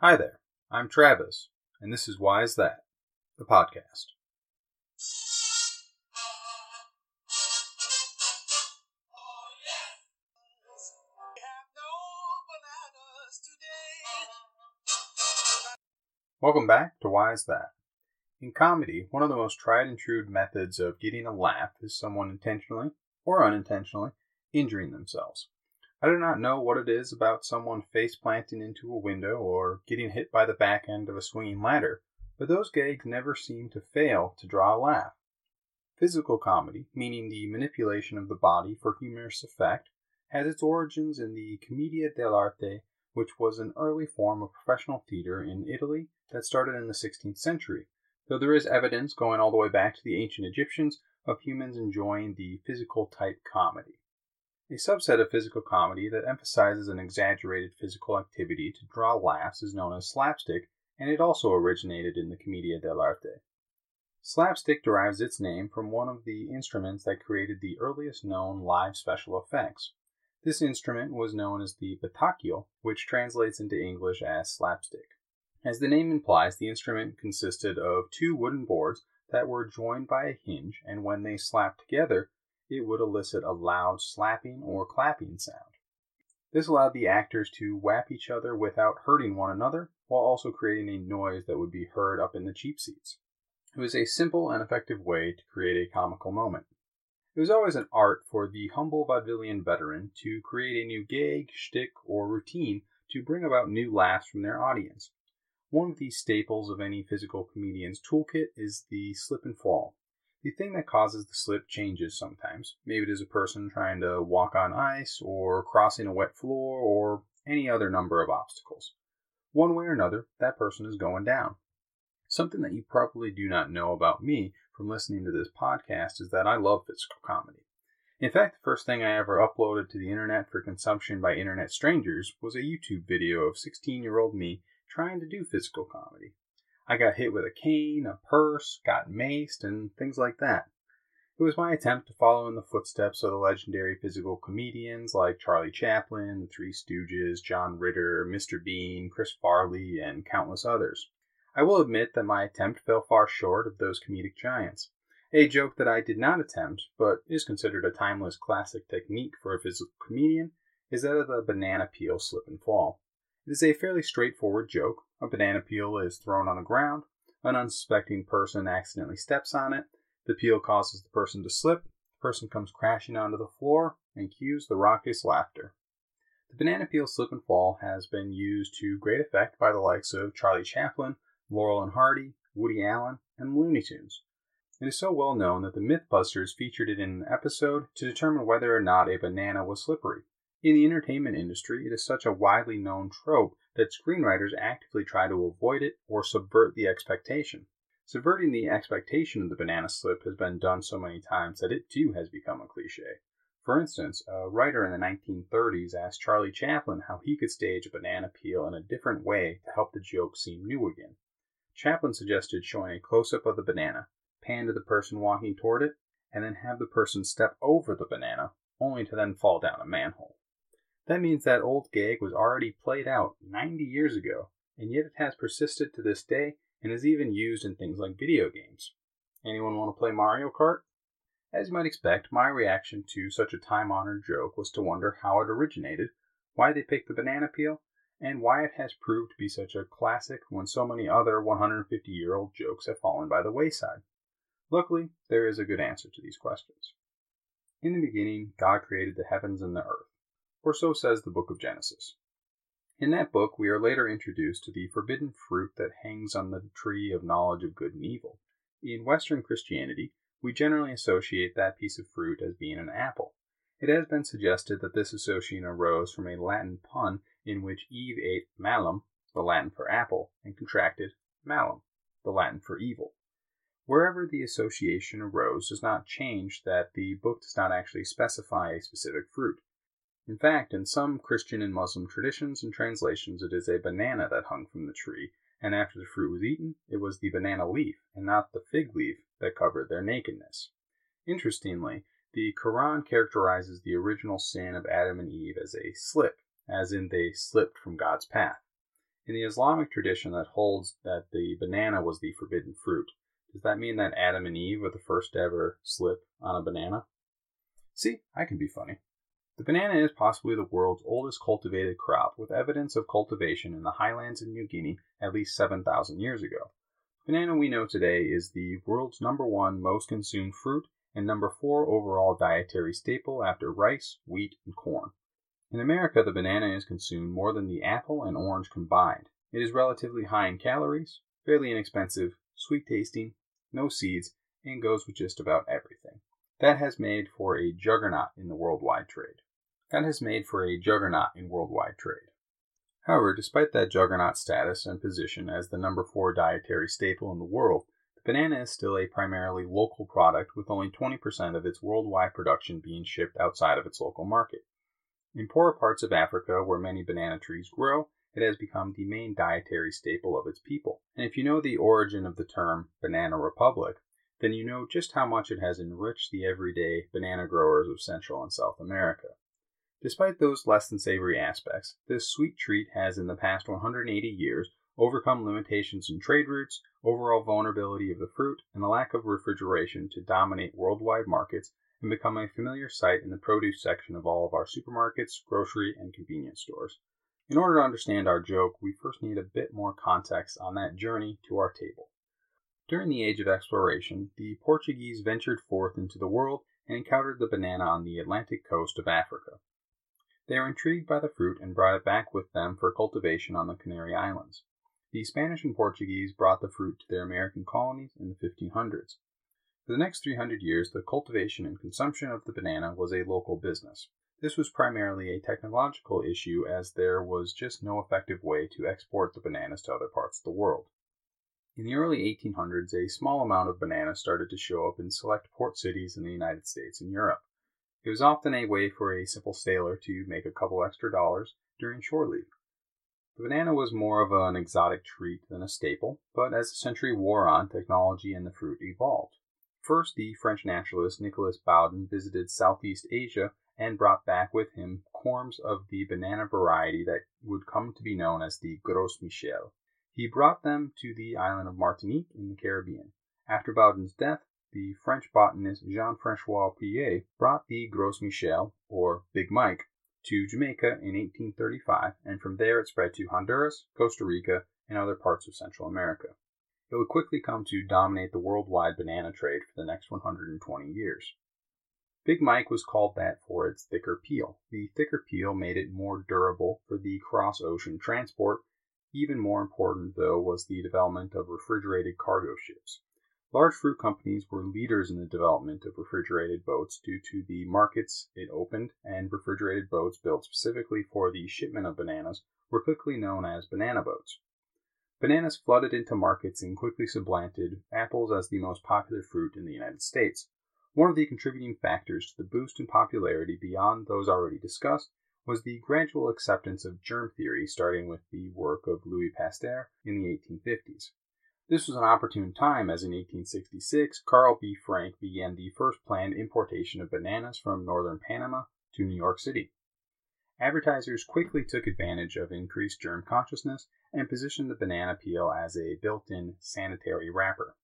Hi there, I'm Travis, and this is Why Is That, the podcast. Welcome back to Why Is That. In comedy, one of the most tried and true methods of getting a laugh is someone intentionally or unintentionally injuring themselves. I do not know what it is about someone face planting into a window or getting hit by the back end of a swinging ladder, but those gags never seem to fail to draw a laugh. Physical comedy, meaning the manipulation of the body for humorous effect, has its origins in the Commedia dell'arte, which was an early form of professional theater in Italy that started in the 16th century, though there is evidence going all the way back to the ancient Egyptians of humans enjoying the physical type comedy. A subset of physical comedy that emphasizes an exaggerated physical activity to draw laughs is known as slapstick, and it also originated in the Commedia dell'arte. Slapstick derives its name from one of the instruments that created the earliest known live special effects. This instrument was known as the batacchio, which translates into English as slapstick. As the name implies, the instrument consisted of two wooden boards that were joined by a hinge, and when they slapped together, it would elicit a loud slapping or clapping sound. This allowed the actors to whap each other without hurting one another, while also creating a noise that would be heard up in the cheap seats. It was a simple and effective way to create a comical moment. It was always an art for the humble vaudevillian veteran to create a new gag, shtick, or routine to bring about new laughs from their audience. One of the staples of any physical comedian's toolkit is the slip and fall. The thing that causes the slip changes sometimes. Maybe it is a person trying to walk on ice, or crossing a wet floor, or any other number of obstacles. One way or another, that person is going down. Something that you probably do not know about me from listening to this podcast is that I love physical comedy. In fact, the first thing I ever uploaded to the internet for consumption by internet strangers was a YouTube video of 16 year old me trying to do physical comedy. I got hit with a cane, a purse, got maced, and things like that. It was my attempt to follow in the footsteps of the legendary physical comedians like Charlie Chaplin, the Three Stooges, John Ritter, Mr. Bean, Chris Farley, and countless others. I will admit that my attempt fell far short of those comedic giants. A joke that I did not attempt, but is considered a timeless classic technique for a physical comedian, is that of the banana peel slip and fall. It is a fairly straightforward joke. A banana peel is thrown on the ground. An unsuspecting person accidentally steps on it. The peel causes the person to slip. The person comes crashing onto the floor and cues the raucous laughter. The banana peel slip and fall has been used to great effect by the likes of Charlie Chaplin, Laurel and Hardy, Woody Allen, and Looney Tunes. It is so well known that the Mythbusters featured it in an episode to determine whether or not a banana was slippery. In the entertainment industry, it is such a widely known trope that screenwriters actively try to avoid it or subvert the expectation. Subverting the expectation of the banana slip has been done so many times that it too has become a cliche. For instance, a writer in the 1930s asked Charlie Chaplin how he could stage a banana peel in a different way to help the joke seem new again. Chaplin suggested showing a close up of the banana, pan to the person walking toward it, and then have the person step over the banana, only to then fall down a manhole. That means that old gag was already played out 90 years ago, and yet it has persisted to this day and is even used in things like video games. Anyone want to play Mario Kart? As you might expect, my reaction to such a time honored joke was to wonder how it originated, why they picked the banana peel, and why it has proved to be such a classic when so many other 150 year old jokes have fallen by the wayside. Luckily, there is a good answer to these questions. In the beginning, God created the heavens and the earth or so says the book of Genesis. In that book, we are later introduced to the forbidden fruit that hangs on the tree of knowledge of good and evil. In Western Christianity, we generally associate that piece of fruit as being an apple. It has been suggested that this association arose from a Latin pun in which Eve ate malum, the Latin for apple, and contracted malum, the Latin for evil. Wherever the association arose does not change that the book does not actually specify a specific fruit. In fact, in some Christian and Muslim traditions and translations, it is a banana that hung from the tree, and after the fruit was eaten, it was the banana leaf and not the fig leaf that covered their nakedness. Interestingly, the Quran characterizes the original sin of Adam and Eve as a slip, as in they slipped from God's path. In the Islamic tradition that holds that the banana was the forbidden fruit, does that mean that Adam and Eve were the first ever slip on a banana? See, I can be funny. The banana is possibly the world's oldest cultivated crop, with evidence of cultivation in the highlands of New Guinea at least 7,000 years ago. The banana we know today is the world's number one most consumed fruit and number four overall dietary staple after rice, wheat, and corn. In America, the banana is consumed more than the apple and orange combined. It is relatively high in calories, fairly inexpensive, sweet tasting, no seeds, and goes with just about everything. That has made for a juggernaut in the worldwide trade. That has made for a juggernaut in worldwide trade. However, despite that juggernaut status and position as the number four dietary staple in the world, the banana is still a primarily local product with only 20% of its worldwide production being shipped outside of its local market. In poorer parts of Africa, where many banana trees grow, it has become the main dietary staple of its people. And if you know the origin of the term banana republic, then you know just how much it has enriched the everyday banana growers of Central and South America. Despite those less than savory aspects, this sweet treat has in the past 180 years overcome limitations in trade routes, overall vulnerability of the fruit, and the lack of refrigeration to dominate worldwide markets and become a familiar sight in the produce section of all of our supermarkets, grocery, and convenience stores. In order to understand our joke, we first need a bit more context on that journey to our table. During the age of exploration, the Portuguese ventured forth into the world and encountered the banana on the Atlantic coast of Africa. They were intrigued by the fruit and brought it back with them for cultivation on the Canary Islands. The Spanish and Portuguese brought the fruit to their American colonies in the 1500s. For the next 300 years, the cultivation and consumption of the banana was a local business. This was primarily a technological issue as there was just no effective way to export the bananas to other parts of the world. In the early 1800s, a small amount of bananas started to show up in select port cities in the United States and Europe. It was often a way for a simple sailor to make a couple extra dollars during shore leave. The banana was more of an exotic treat than a staple, but as the century wore on, technology and the fruit evolved. First, the French naturalist Nicolas Baudin visited Southeast Asia and brought back with him corms of the banana variety that would come to be known as the Gros Michel. He brought them to the island of Martinique in the Caribbean. After Baudin's death, the French botanist Jean Francois Pillet brought the Gros Michel, or Big Mike, to Jamaica in 1835, and from there it spread to Honduras, Costa Rica, and other parts of Central America. It would quickly come to dominate the worldwide banana trade for the next 120 years. Big Mike was called that for its thicker peel. The thicker peel made it more durable for the cross ocean transport. Even more important, though, was the development of refrigerated cargo ships. Large fruit companies were leaders in the development of refrigerated boats due to the markets it opened, and refrigerated boats built specifically for the shipment of bananas were quickly known as banana boats. Bananas flooded into markets and quickly supplanted apples as the most popular fruit in the United States. One of the contributing factors to the boost in popularity beyond those already discussed was the gradual acceptance of germ theory, starting with the work of Louis Pasteur in the 1850s. This was an opportune time as in 1866, Carl B. Frank began the first planned importation of bananas from northern Panama to New York City. Advertisers quickly took advantage of increased germ consciousness and positioned the banana peel as a built in sanitary wrapper.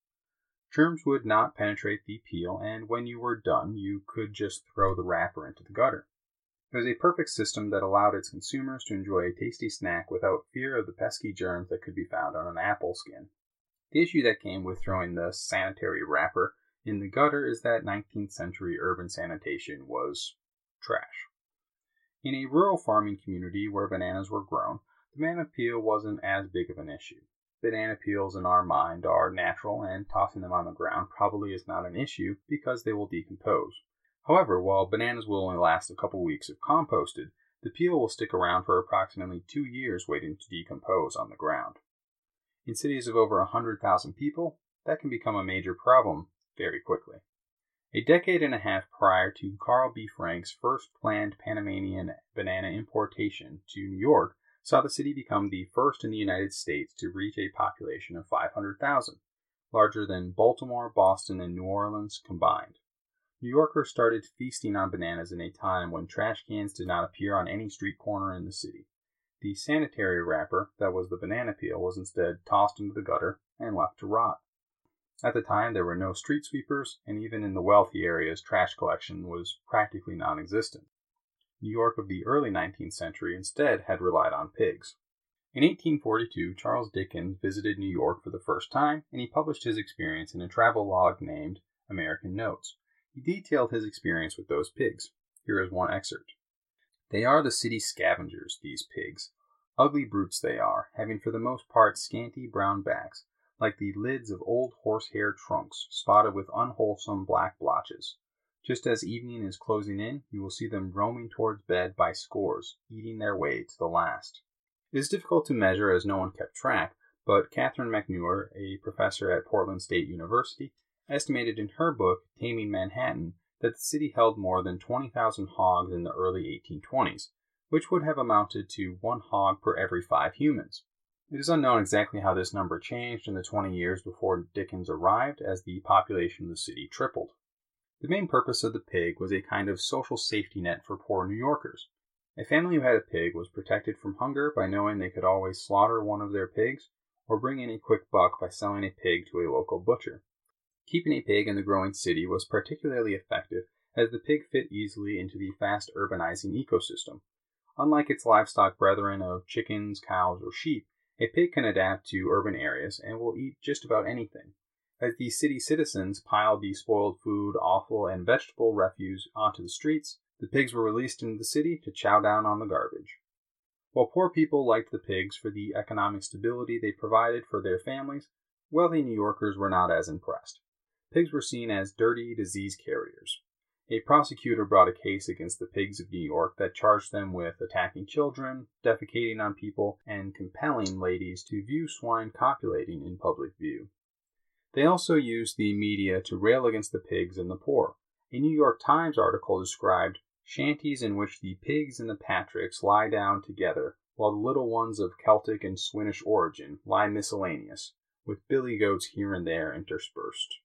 Germs would not penetrate the peel, and when you were done, you could just throw the wrapper into the gutter. It was a perfect system that allowed its consumers to enjoy a tasty snack without fear of the pesky germs that could be found on an apple skin. The issue that came with throwing the sanitary wrapper in the gutter is that 19th century urban sanitation was trash. In a rural farming community where bananas were grown, the banana peel wasn't as big of an issue. Banana peels in our mind are natural, and tossing them on the ground probably is not an issue because they will decompose. However, while bananas will only last a couple weeks if composted, the peel will stick around for approximately two years waiting to decompose on the ground. In cities of over 100,000 people, that can become a major problem very quickly. A decade and a half prior to Carl B. Frank's first planned Panamanian banana importation to New York saw the city become the first in the United States to reach a population of 500,000, larger than Baltimore, Boston, and New Orleans combined. New Yorkers started feasting on bananas in a time when trash cans did not appear on any street corner in the city. The sanitary wrapper that was the banana peel was instead tossed into the gutter and left to rot. At the time, there were no street sweepers, and even in the wealthy areas, trash collection was practically non existent. New York of the early 19th century instead had relied on pigs. In 1842, Charles Dickens visited New York for the first time, and he published his experience in a travel log named American Notes. He detailed his experience with those pigs. Here is one excerpt. They are the city scavengers, these pigs. Ugly brutes they are, having for the most part scanty brown backs, like the lids of old horsehair trunks, spotted with unwholesome black blotches. Just as evening is closing in, you will see them roaming towards bed by scores, eating their way to the last. It is difficult to measure as no one kept track, but Catherine McNeur, a professor at Portland State University, estimated in her book Taming Manhattan that the city held more than 20,000 hogs in the early 1820s, which would have amounted to one hog per every five humans. It is unknown exactly how this number changed in the 20 years before Dickens arrived as the population of the city tripled. The main purpose of the pig was a kind of social safety net for poor New Yorkers. A family who had a pig was protected from hunger by knowing they could always slaughter one of their pigs or bring in a quick buck by selling a pig to a local butcher. Keeping a pig in the growing city was particularly effective as the pig fit easily into the fast urbanizing ecosystem. Unlike its livestock brethren of chickens, cows, or sheep, a pig can adapt to urban areas and will eat just about anything. As the city citizens piled the spoiled food, offal, and vegetable refuse onto the streets, the pigs were released into the city to chow down on the garbage. While poor people liked the pigs for the economic stability they provided for their families, wealthy New Yorkers were not as impressed. Pigs were seen as dirty disease carriers. A prosecutor brought a case against the pigs of New York that charged them with attacking children, defecating on people, and compelling ladies to view swine copulating in public view. They also used the media to rail against the pigs and the poor. A New York Times article described shanties in which the pigs and the Patricks lie down together, while the little ones of Celtic and Swinish origin lie miscellaneous, with billy goats here and there interspersed.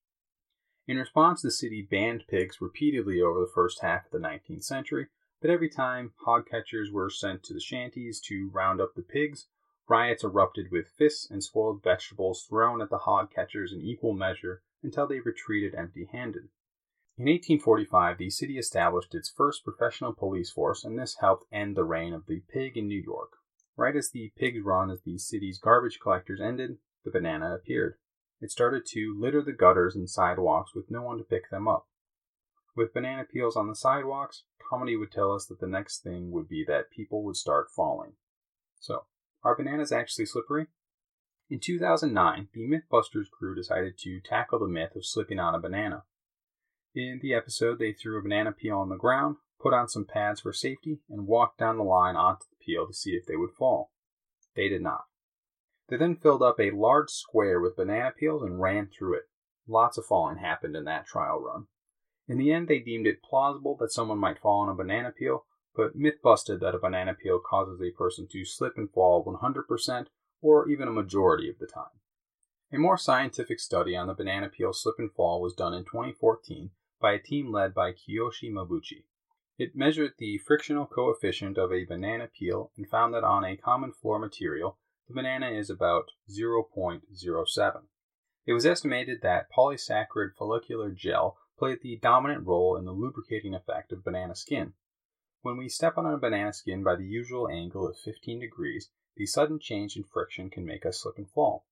In response, the city banned pigs repeatedly over the first half of the 19th century, but every time hog catchers were sent to the shanties to round up the pigs, riots erupted with fists and spoiled vegetables thrown at the hog catchers in equal measure until they retreated empty handed. In 1845, the city established its first professional police force, and this helped end the reign of the pig in New York. Right as the pig's run as the city's garbage collectors ended, the banana appeared. It started to litter the gutters and sidewalks with no one to pick them up. With banana peels on the sidewalks, comedy would tell us that the next thing would be that people would start falling. So, are bananas actually slippery? In 2009, the Mythbusters crew decided to tackle the myth of slipping on a banana. In the episode, they threw a banana peel on the ground, put on some pads for safety, and walked down the line onto the peel to see if they would fall. They did not. They then filled up a large square with banana peels and ran through it. Lots of falling happened in that trial run. In the end, they deemed it plausible that someone might fall on a banana peel, but myth busted that a banana peel causes a person to slip and fall 100% or even a majority of the time. A more scientific study on the banana peel slip and fall was done in 2014 by a team led by Kiyoshi Mabuchi. It measured the frictional coefficient of a banana peel and found that on a common floor material, the banana is about 0.07. It was estimated that polysaccharide follicular gel played the dominant role in the lubricating effect of banana skin. When we step on a banana skin by the usual angle of 15 degrees, the sudden change in friction can make us slip and fall.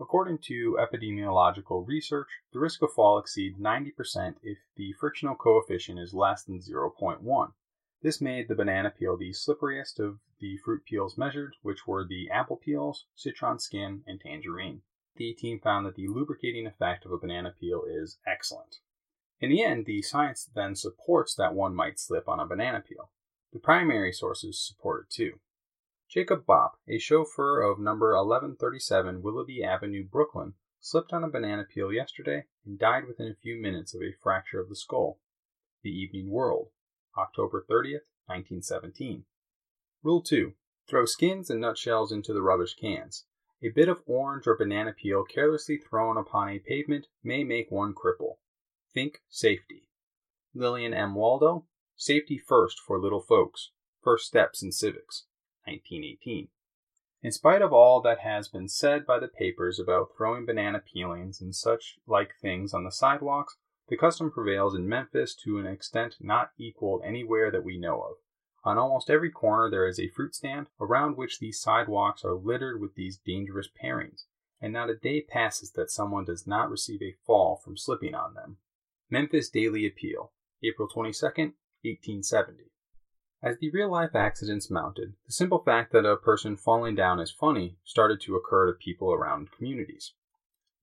According to epidemiological research, the risk of fall exceeds 90% if the frictional coefficient is less than 0.1. This made the banana peel the slipperiest of the fruit peels measured, which were the apple peels, citron skin, and tangerine. The team found that the lubricating effect of a banana peel is excellent. In the end, the science then supports that one might slip on a banana peel. The primary sources support it too. Jacob Bopp, a chauffeur of number 1137 Willoughby Avenue, Brooklyn, slipped on a banana peel yesterday and died within a few minutes of a fracture of the skull. The Evening World, October 30th, 1917. Rule 2. Throw skins and nutshells into the rubbish cans. A bit of orange or banana peel carelessly thrown upon a pavement may make one cripple. Think safety. Lillian M. Waldo, Safety First for Little Folks. First Steps in Civics. 1918. In spite of all that has been said by the papers about throwing banana peelings and such like things on the sidewalks, the custom prevails in Memphis to an extent not equaled anywhere that we know of. On almost every corner there is a fruit stand, around which these sidewalks are littered with these dangerous parings, and not a day passes that someone does not receive a fall from slipping on them. Memphis Daily Appeal, April 22, 1870. As the real life accidents mounted, the simple fact that a person falling down is funny started to occur to people around communities.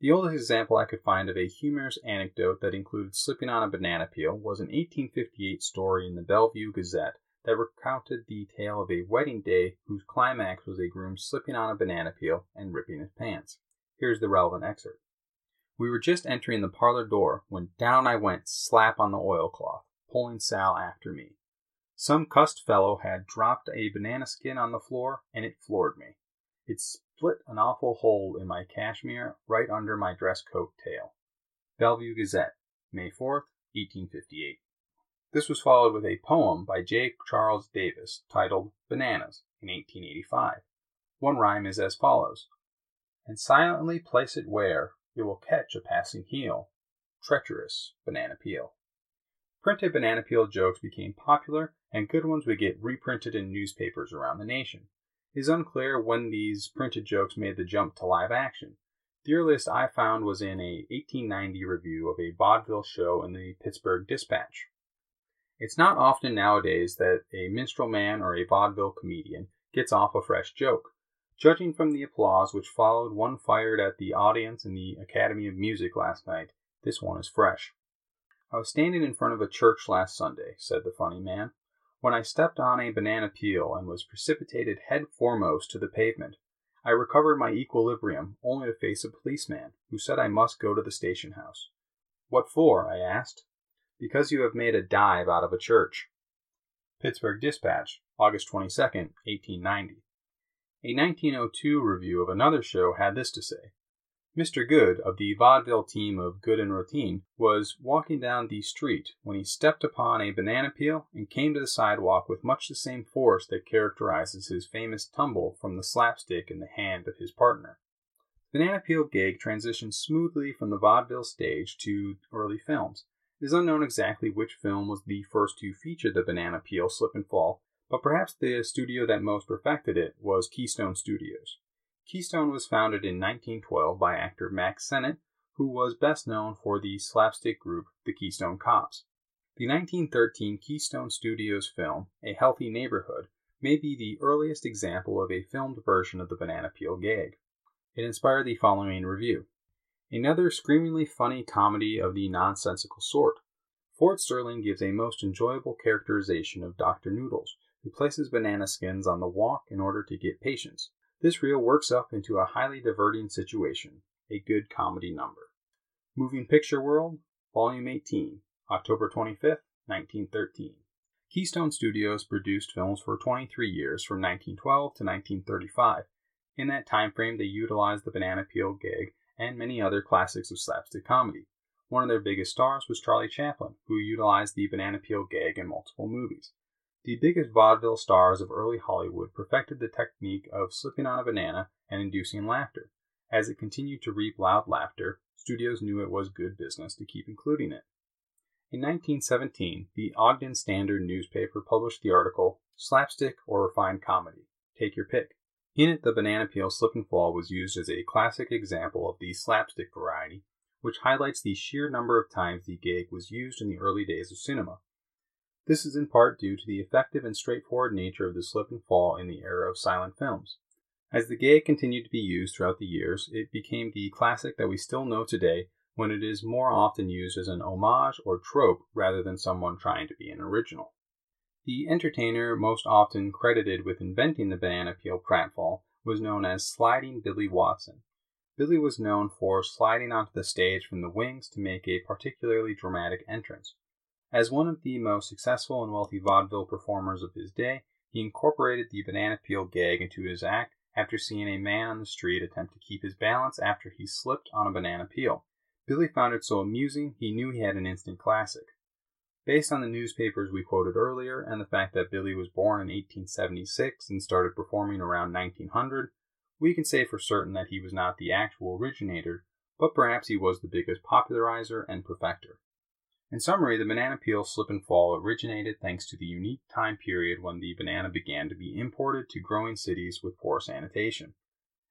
The oldest example I could find of a humorous anecdote that included slipping on a banana peel was an 1858 story in the Bellevue Gazette that recounted the tale of a wedding day whose climax was a groom slipping on a banana peel and ripping his pants. Here's the relevant excerpt. We were just entering the parlor door when down I went slap on the oilcloth, pulling Sal after me. Some cussed fellow had dropped a banana skin on the floor, and it floored me. It split an awful hole in my cashmere right under my dress coat tail. Bellevue Gazette, May 4th, 1858. This was followed with a poem by J. Charles Davis titled Bananas in 1885. One rhyme is as follows And silently place it where it will catch a passing heel. Treacherous banana peel. Printed banana peel jokes became popular, and good ones would get reprinted in newspapers around the nation. It is unclear when these printed jokes made the jump to live action. The earliest I found was in a 1890 review of a vaudeville show in the Pittsburgh Dispatch. It's not often nowadays that a minstrel man or a vaudeville comedian gets off a fresh joke. Judging from the applause which followed one fired at the audience in the Academy of Music last night, this one is fresh. I was standing in front of a church last Sunday, said the funny man, when I stepped on a banana peel and was precipitated head foremost to the pavement. I recovered my equilibrium only to face a policeman, who said I must go to the station house. What for? I asked. Because you have made a dive out of a church. Pittsburgh Dispatch, August 22, 1890. A 1902 review of another show had this to say Mr. Good, of the vaudeville team of Good and Routine, was walking down the street when he stepped upon a banana peel and came to the sidewalk with much the same force that characterizes his famous tumble from the slapstick in the hand of his partner. The banana peel gag transitioned smoothly from the vaudeville stage to early films. It is unknown exactly which film was the first to feature the banana peel slip and fall, but perhaps the studio that most perfected it was Keystone Studios. Keystone was founded in 1912 by actor Mack Sennett, who was best known for the slapstick group the Keystone Cops. The 1913 Keystone Studios film, A Healthy Neighborhood, may be the earliest example of a filmed version of the banana peel gag. It inspired the following review. Another screamingly funny comedy of the nonsensical sort. Ford Sterling gives a most enjoyable characterization of Dr. Noodles, who places banana skins on the walk in order to get patients. This reel works up into a highly diverting situation, a good comedy number. Moving Picture World, Volume 18, October 25, 1913. Keystone Studios produced films for 23 years from 1912 to 1935. In that time frame, they utilized the banana peel gag and many other classics of slapstick comedy. One of their biggest stars was Charlie Chaplin, who utilized the banana peel gag in multiple movies. The biggest vaudeville stars of early Hollywood perfected the technique of slipping on a banana and inducing laughter. As it continued to reap loud laughter, studios knew it was good business to keep including it. In 1917, the Ogden Standard newspaper published the article Slapstick or Refined Comedy. Take your pick. In it, the banana peel slip and fall was used as a classic example of the slapstick variety, which highlights the sheer number of times the gag was used in the early days of cinema. This is in part due to the effective and straightforward nature of the slip and fall in the era of silent films. As the gag continued to be used throughout the years, it became the classic that we still know today when it is more often used as an homage or trope rather than someone trying to be an original. The entertainer most often credited with inventing the banana peel pratfall was known as Sliding Billy Watson. Billy was known for sliding onto the stage from the wings to make a particularly dramatic entrance. As one of the most successful and wealthy vaudeville performers of his day, he incorporated the banana peel gag into his act after seeing a man on the street attempt to keep his balance after he slipped on a banana peel. Billy found it so amusing he knew he had an instant classic. Based on the newspapers we quoted earlier and the fact that Billy was born in 1876 and started performing around 1900, we can say for certain that he was not the actual originator, but perhaps he was the biggest popularizer and perfecter. In summary, the banana peel slip and fall originated thanks to the unique time period when the banana began to be imported to growing cities with poor sanitation.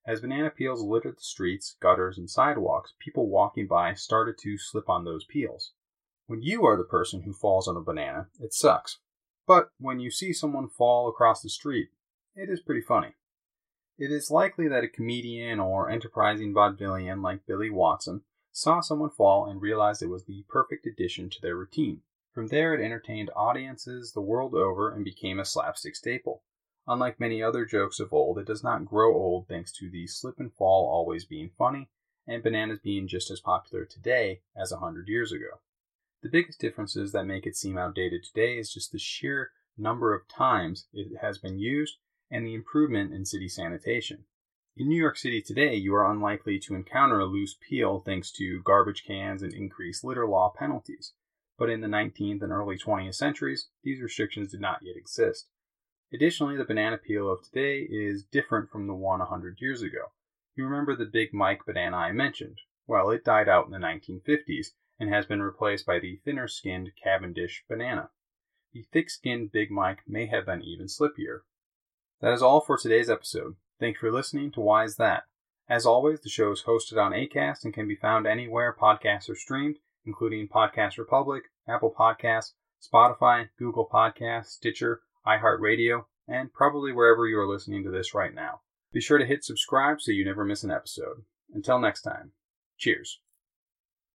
As banana peels littered the streets, gutters, and sidewalks, people walking by started to slip on those peels. When you are the person who falls on a banana, it sucks. But when you see someone fall across the street, it is pretty funny. It is likely that a comedian or enterprising vaudevillian like Billy Watson saw someone fall and realized it was the perfect addition to their routine. From there, it entertained audiences the world over and became a slapstick staple. Unlike many other jokes of old, it does not grow old thanks to the slip and fall always being funny and bananas being just as popular today as a hundred years ago. The biggest differences that make it seem outdated today is just the sheer number of times it has been used and the improvement in city sanitation. In New York City today, you are unlikely to encounter a loose peel thanks to garbage cans and increased litter law penalties. But in the 19th and early 20th centuries, these restrictions did not yet exist. Additionally, the banana peel of today is different from the one 100 years ago. You remember the Big Mike banana I mentioned? Well, it died out in the 1950s and has been replaced by the thinner skinned Cavendish banana. The thick skinned Big Mike may have been even slippier, that is all for today's episode. Thank you for listening to Why Is That? As always, the show is hosted on ACAST and can be found anywhere podcasts are streamed, including Podcast Republic, Apple Podcasts, Spotify, Google Podcasts, Stitcher, iHeartRadio, and probably wherever you are listening to this right now. Be sure to hit subscribe so you never miss an episode. Until next time, cheers.